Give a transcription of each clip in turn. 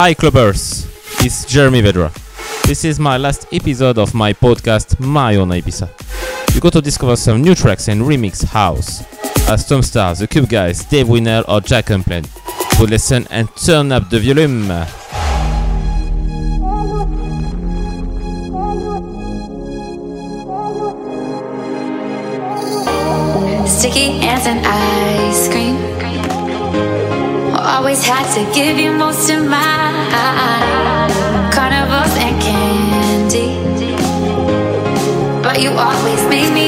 Hi Clubbers, it's Jeremy Vedra. This is my last episode of my podcast My Own Ibiza. You got to discover some new tracks and remix house as Tom Staar, The Cube Guys, Dave Winnel or Jacob Plant. So listen and turn up the volume. Sticky hands and ice cream. Always had to give you most of my Carnivals and candy. But you always make me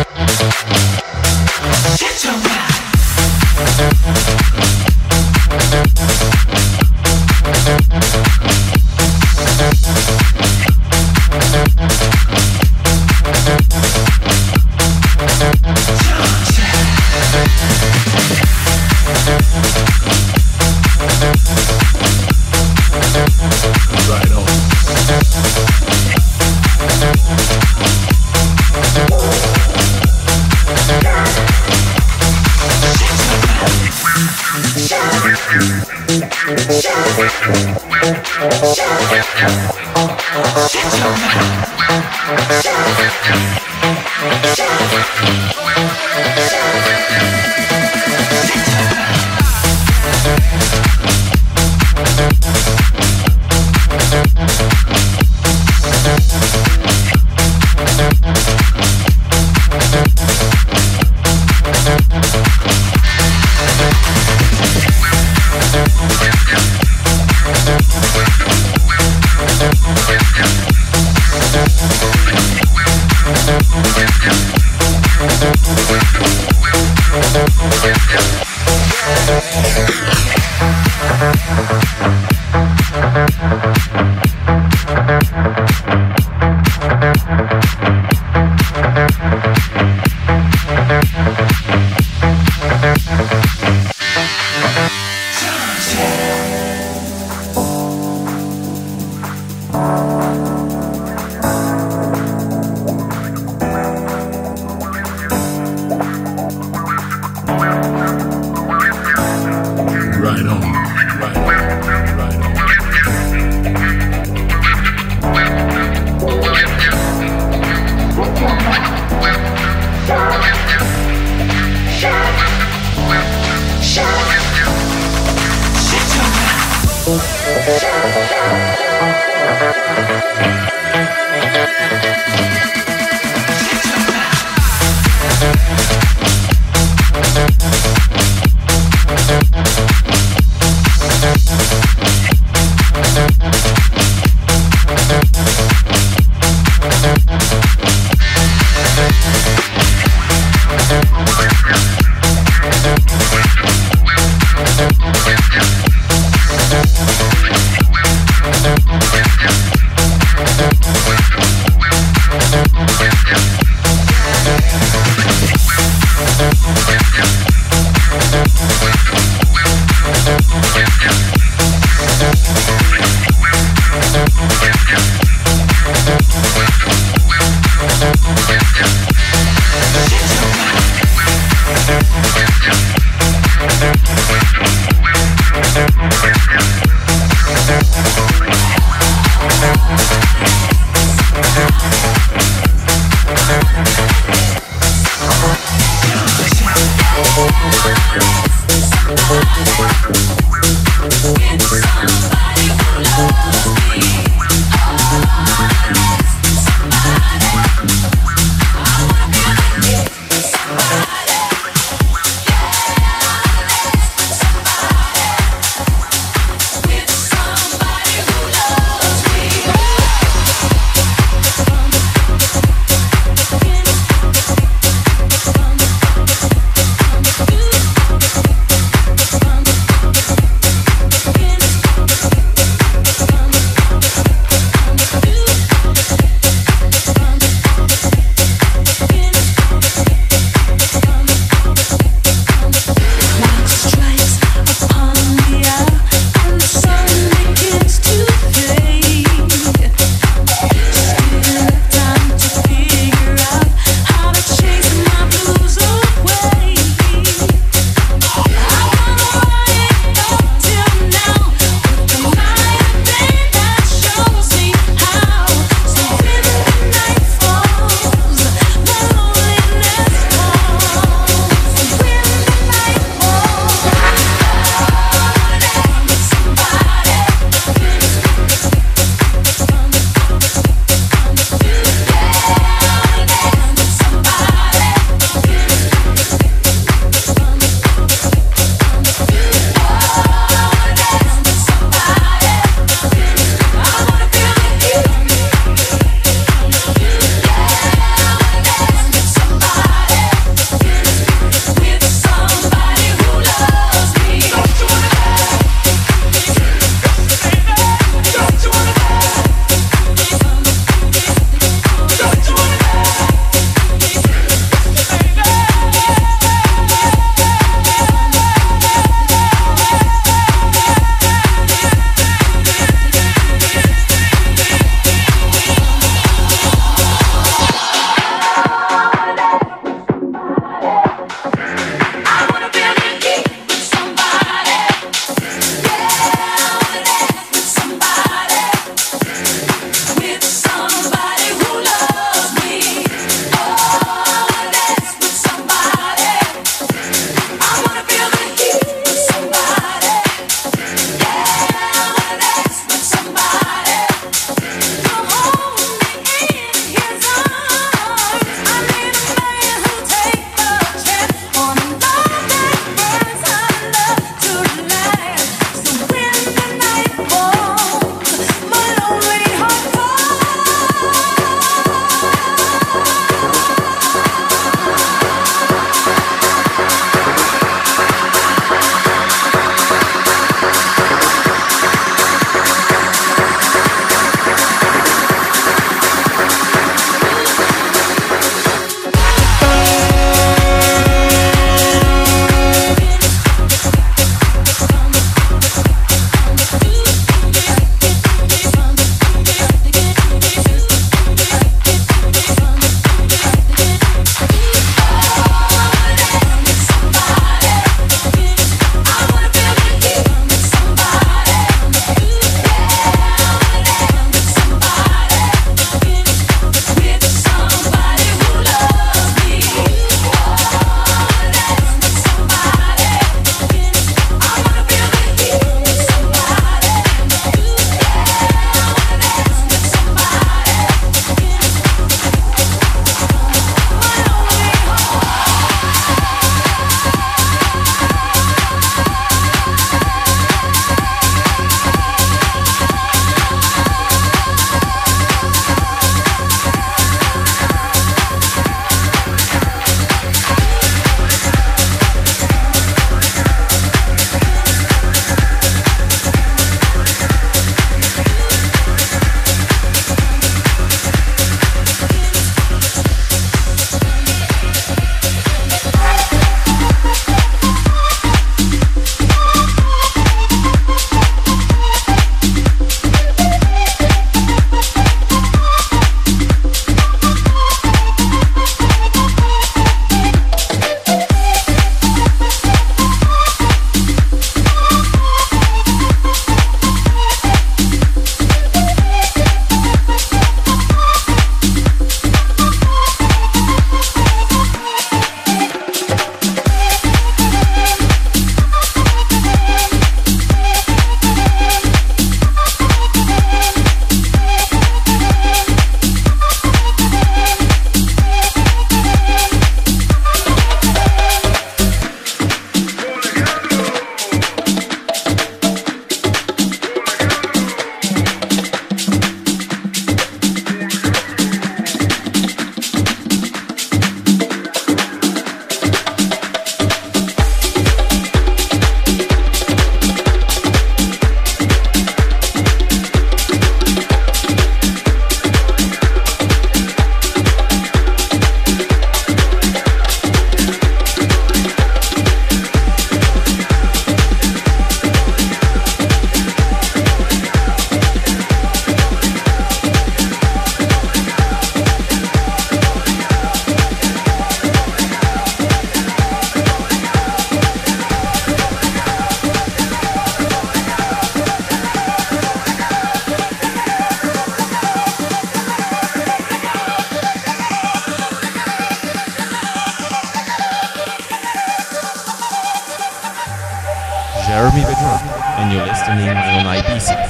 and you're listening IBC.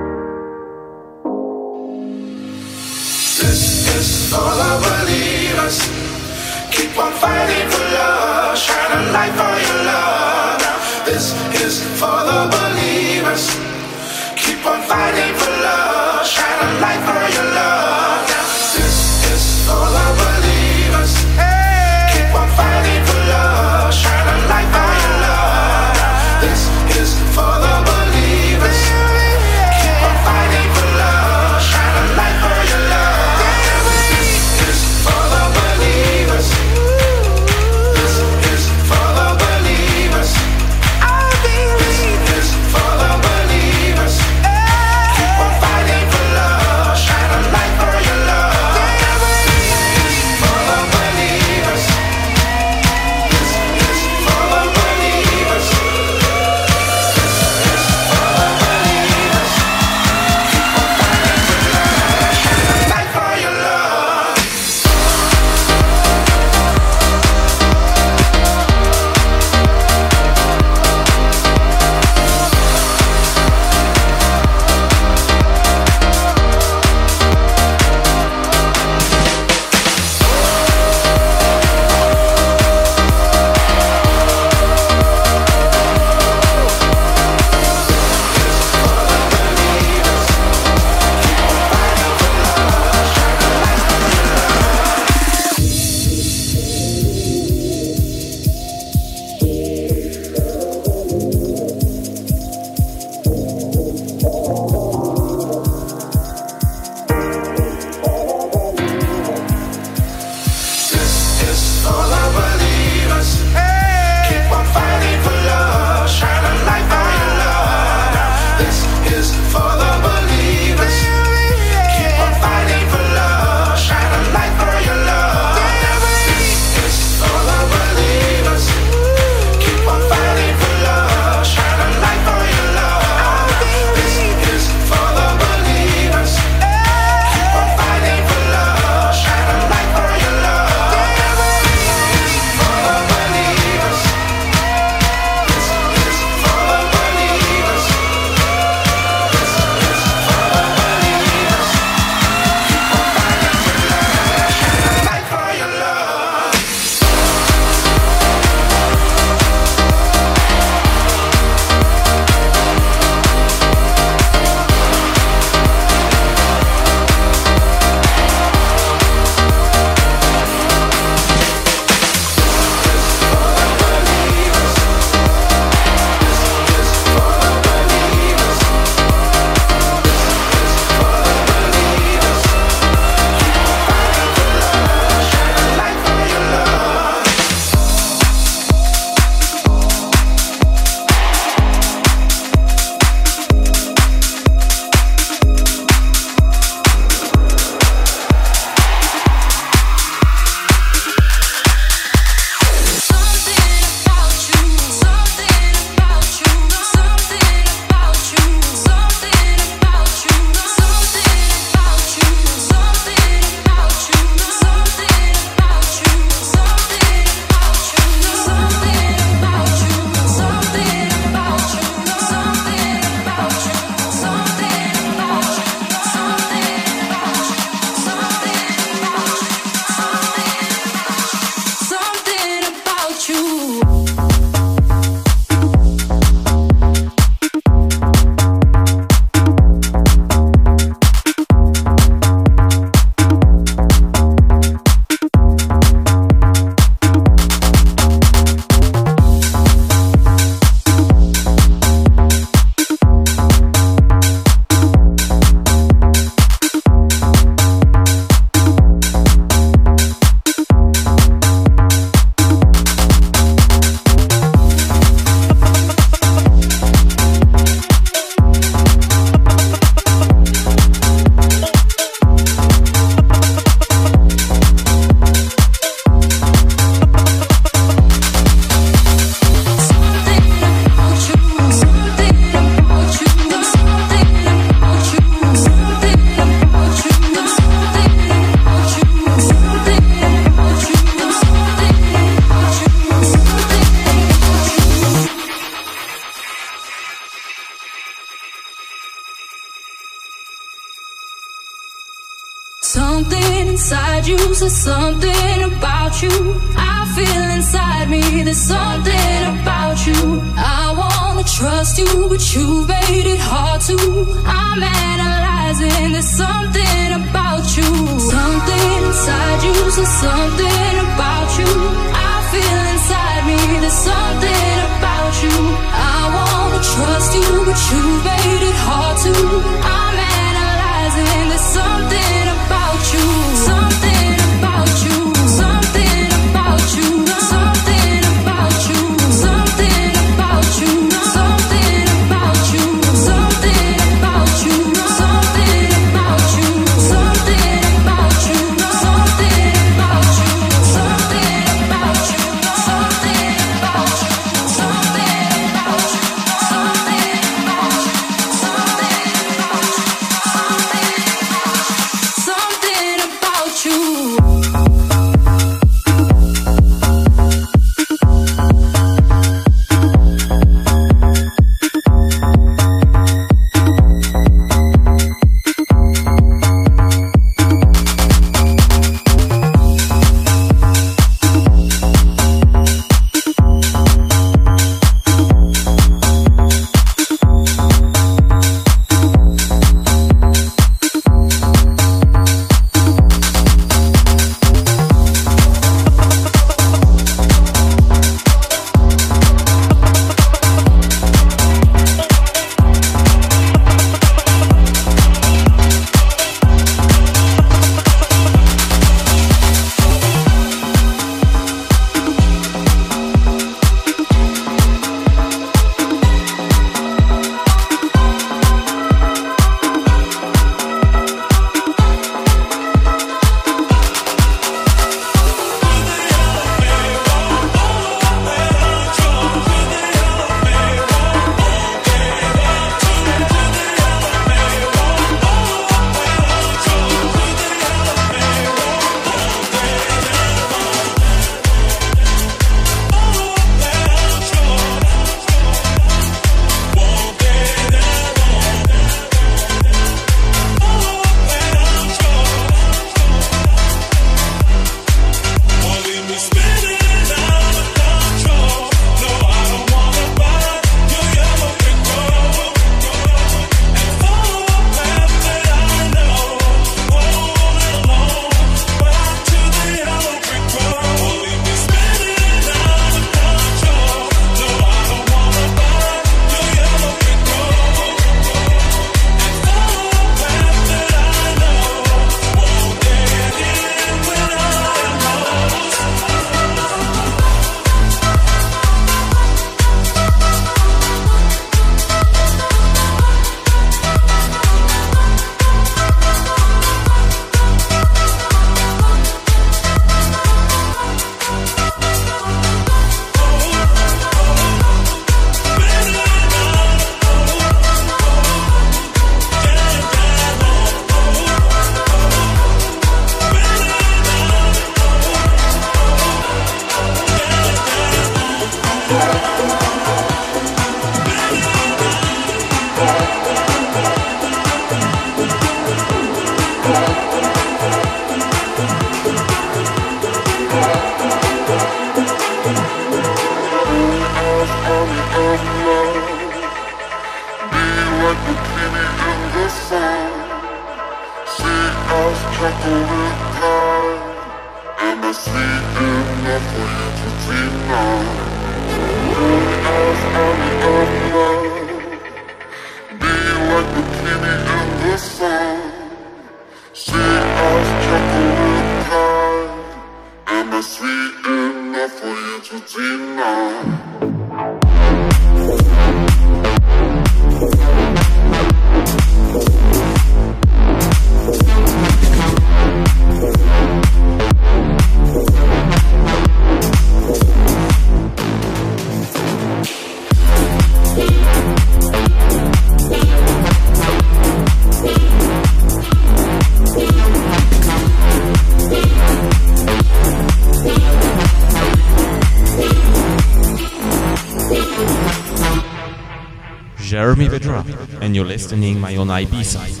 Jeremy Vedra, and you're listening my own Ibiza.